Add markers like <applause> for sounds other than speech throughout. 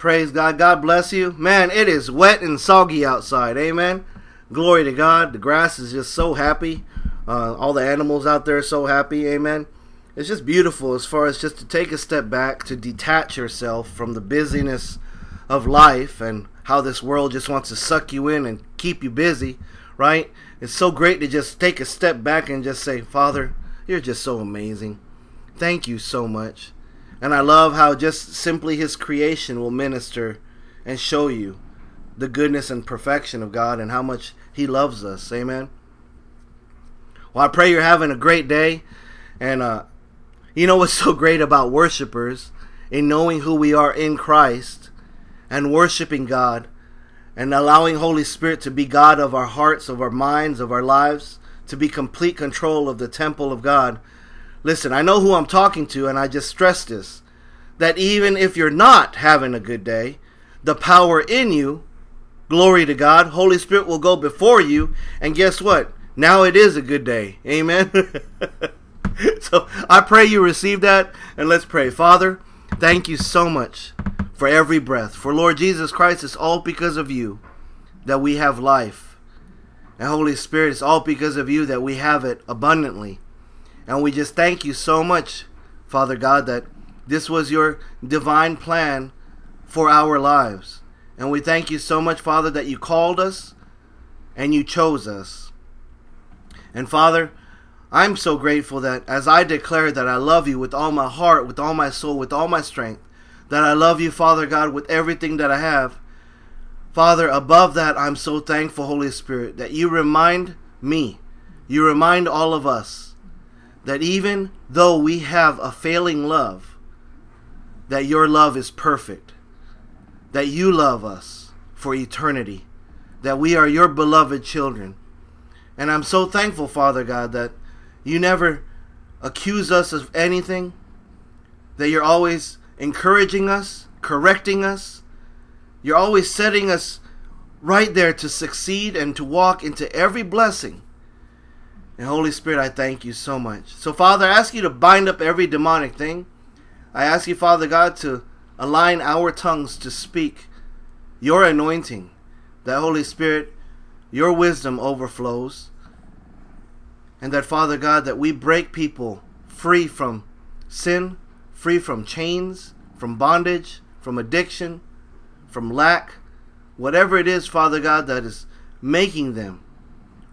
Praise God. God bless you. Man, it is wet and soggy outside. Amen. Glory to God. The grass is just so happy. Uh, all the animals out there are so happy. Amen. It's just beautiful as far as just to take a step back, to detach yourself from the busyness of life and how this world just wants to suck you in and keep you busy, right? It's so great to just take a step back and just say, Father, you're just so amazing. Thank you so much. And I love how just simply His creation will minister and show you the goodness and perfection of God and how much He loves us. Amen. Well, I pray you're having a great day. And uh, you know what's <laughs> so great about worshipers in knowing who we are in Christ and worshiping God and allowing Holy Spirit to be God of our hearts, of our minds, of our lives, to be complete control of the temple of God Listen, I know who I'm talking to, and I just stress this that even if you're not having a good day, the power in you, glory to God, Holy Spirit will go before you, and guess what? Now it is a good day. Amen. <laughs> so I pray you receive that, and let's pray. Father, thank you so much for every breath. For Lord Jesus Christ, it's all because of you that we have life. And Holy Spirit, it's all because of you that we have it abundantly. And we just thank you so much, Father God, that this was your divine plan for our lives. And we thank you so much, Father, that you called us and you chose us. And Father, I'm so grateful that as I declare that I love you with all my heart, with all my soul, with all my strength, that I love you, Father God, with everything that I have. Father, above that, I'm so thankful, Holy Spirit, that you remind me, you remind all of us that even though we have a failing love, that your love is perfect, that you love us for eternity, that we are your beloved children. And I'm so thankful, Father God, that you never accuse us of anything, that you're always encouraging us, correcting us, you're always setting us right there to succeed and to walk into every blessing and Holy Spirit, I thank you so much. So, Father, I ask you to bind up every demonic thing. I ask you, Father God, to align our tongues to speak your anointing. That, Holy Spirit, your wisdom overflows. And that, Father God, that we break people free from sin, free from chains, from bondage, from addiction, from lack, whatever it is, Father God, that is making them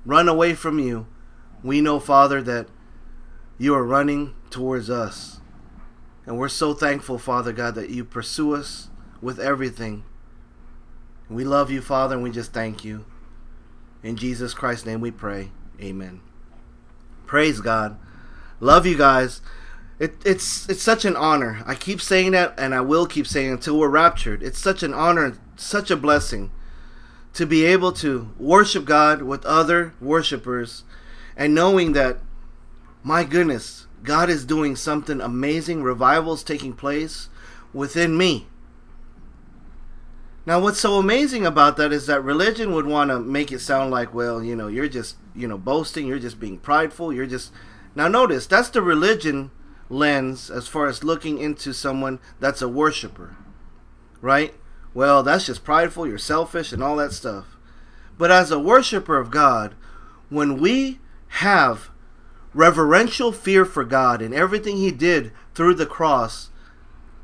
run away from you we know, Father, that you are running towards us. And we're so thankful, Father God, that you pursue us with everything. We love you, Father, and we just thank you. In Jesus Christ's name we pray. Amen. Praise God. Love you guys. It, it's it's such an honor. I keep saying that, and I will keep saying until we're raptured. It's such an honor, such a blessing to be able to worship God with other worshipers and knowing that, my goodness, God is doing something amazing, revivals taking place within me. Now, what's so amazing about that is that religion would want to make it sound like, well, you know, you're just, you know, boasting, you're just being prideful, you're just. Now, notice, that's the religion lens as far as looking into someone that's a worshiper, right? Well, that's just prideful, you're selfish, and all that stuff. But as a worshiper of God, when we have reverential fear for God and everything He did through the cross,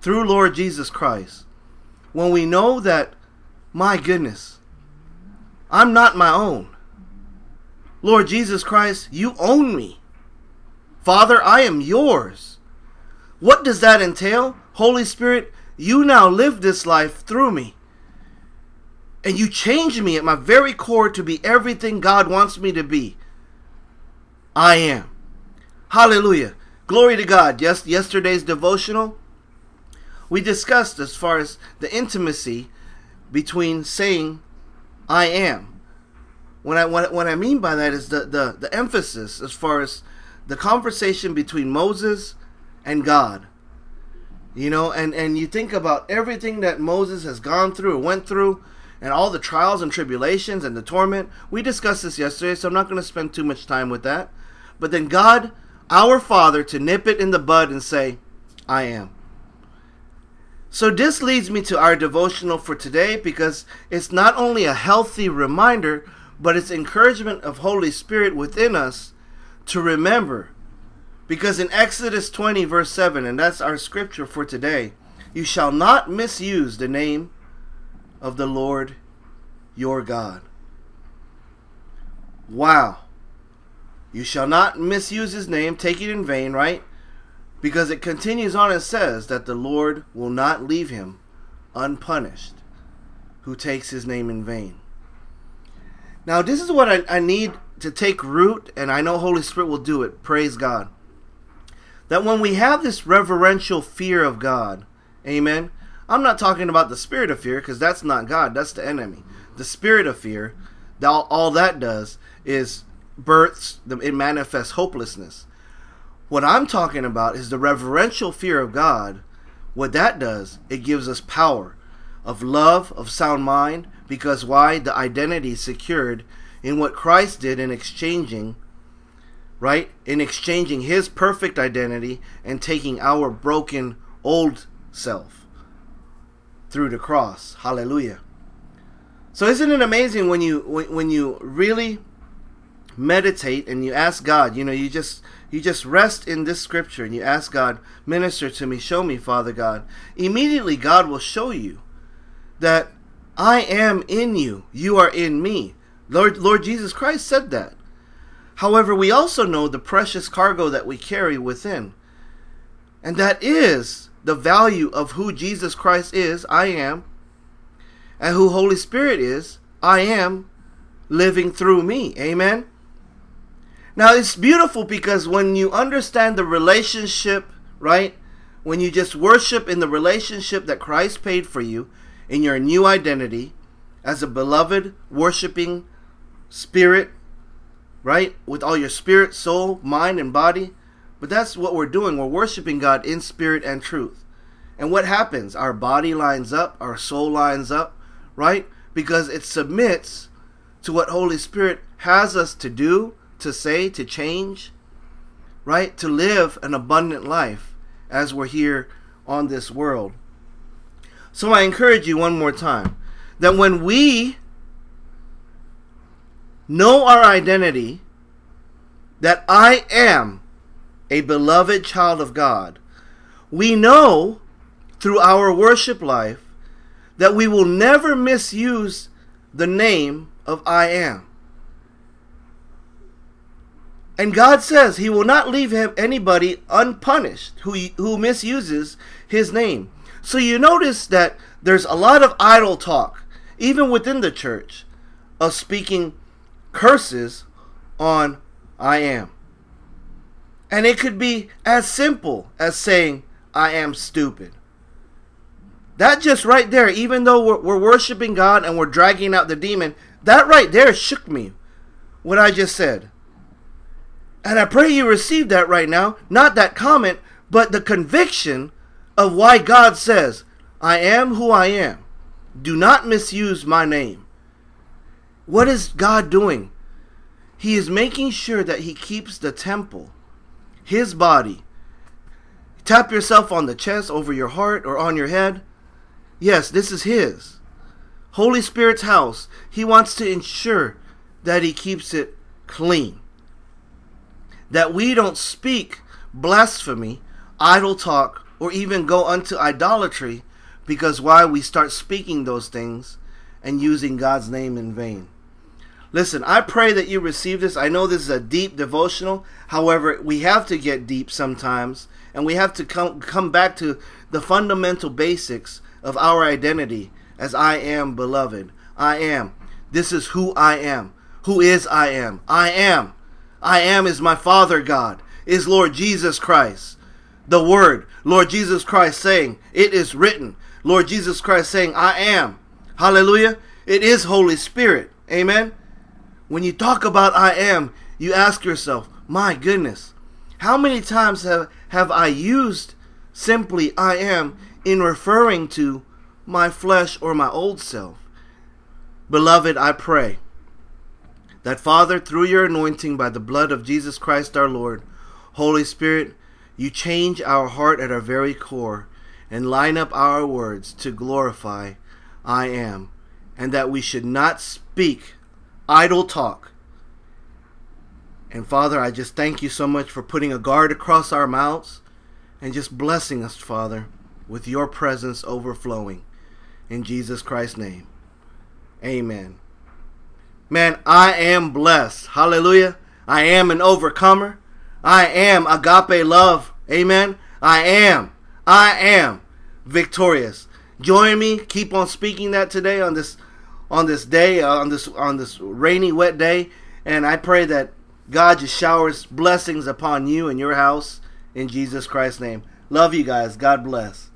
through Lord Jesus Christ, when we know that, my goodness, I'm not my own. Lord Jesus Christ, you own me. Father, I am yours. What does that entail? Holy Spirit, you now live this life through me. And you change me at my very core to be everything God wants me to be. I am. Hallelujah. Glory to God. Yes, yesterday's devotional, we discussed as far as the intimacy between saying I am. When I what, what I mean by that is the, the, the emphasis as far as the conversation between Moses and God. You know, and, and you think about everything that Moses has gone through, went through, and all the trials and tribulations and the torment. We discussed this yesterday, so I'm not going to spend too much time with that. But then God, our Father, to nip it in the bud and say, I am. So, this leads me to our devotional for today because it's not only a healthy reminder, but it's encouragement of Holy Spirit within us to remember. Because in Exodus 20, verse 7, and that's our scripture for today, you shall not misuse the name of the Lord your God. Wow. You shall not misuse his name, take it in vain, right? Because it continues on and says that the Lord will not leave him unpunished who takes his name in vain. Now, this is what I, I need to take root, and I know Holy Spirit will do it. Praise God. That when we have this reverential fear of God, amen. I'm not talking about the spirit of fear because that's not God, that's the enemy. The spirit of fear, all, all that does is births, it manifests hopelessness. What I'm talking about is the reverential fear of God. What that does, it gives us power of love, of sound mind, because why? The identity is secured in what Christ did in exchanging, right? In exchanging his perfect identity and taking our broken old self through the cross. Hallelujah. So isn't it amazing when you when, when you really meditate and you ask God, you know, you just you just rest in this scripture and you ask God, minister to me, show me, Father God. Immediately, God will show you that I am in you, you are in me. Lord, Lord Jesus Christ said that. However, we also know the precious cargo that we carry within, and that is the value of who Jesus Christ is, I am, and who Holy Spirit is, I am, living through me. Amen. Now it's beautiful because when you understand the relationship, right? When you just worship in the relationship that Christ paid for you in your new identity as a beloved, worshiping spirit, right? With all your spirit, soul, mind, and body. But that's what we're doing. We're worshiping God in spirit and truth. And what happens? Our body lines up, our soul lines up, right? Because it submits to what Holy Spirit has us to do to say, to change, right? To live an abundant life as we're here on this world. So I encourage you one more time that when we know our identity, that I am a beloved child of God, we know through our worship life that we will never misuse the name of I am. And God says he will not leave anybody unpunished who, who misuses his name. So you notice that there's a lot of idle talk, even within the church, of speaking curses on I am. And it could be as simple as saying, I am stupid. That just right there, even though we're, we're worshiping God and we're dragging out the demon, that right there shook me. What I just said. And I pray you receive that right now. Not that comment, but the conviction of why God says, I am who I am. Do not misuse my name. What is God doing? He is making sure that He keeps the temple, His body. Tap yourself on the chest, over your heart, or on your head. Yes, this is His. Holy Spirit's house. He wants to ensure that He keeps it clean that we don't speak blasphemy, idle talk, or even go unto idolatry, because why we start speaking those things and using God's name in vain. Listen, I pray that you receive this. I know this is a deep devotional. However, we have to get deep sometimes, and we have to come come back to the fundamental basics of our identity as I am beloved. I am. This is who I am. Who is I am? I am. I am is my Father God, is Lord Jesus Christ. The Word, Lord Jesus Christ saying, It is written. Lord Jesus Christ saying, I am. Hallelujah. It is Holy Spirit. Amen. When you talk about I am, you ask yourself, My goodness, how many times have, have I used simply I am in referring to my flesh or my old self? Beloved, I pray that Father, through your anointing by the blood of Jesus Christ our Lord, Holy Spirit, you change our heart at our very core, and line up our words to glorify I am, and that we should not speak idle talk. And Father, I just thank you so much for putting a guard across our mouths and just blessing us, Father, with your presence overflowing. In Jesus Christ's name. Amen. Man, I am blessed. Hallelujah. I am an overcomer. I am agape love. Amen. I am. I am victorious. Join me. Keep on speaking that today on this on this day uh, on this on this rainy wet day and I pray that God just showers blessings upon you and your house in Jesus Christ's name. Love you guys. God bless.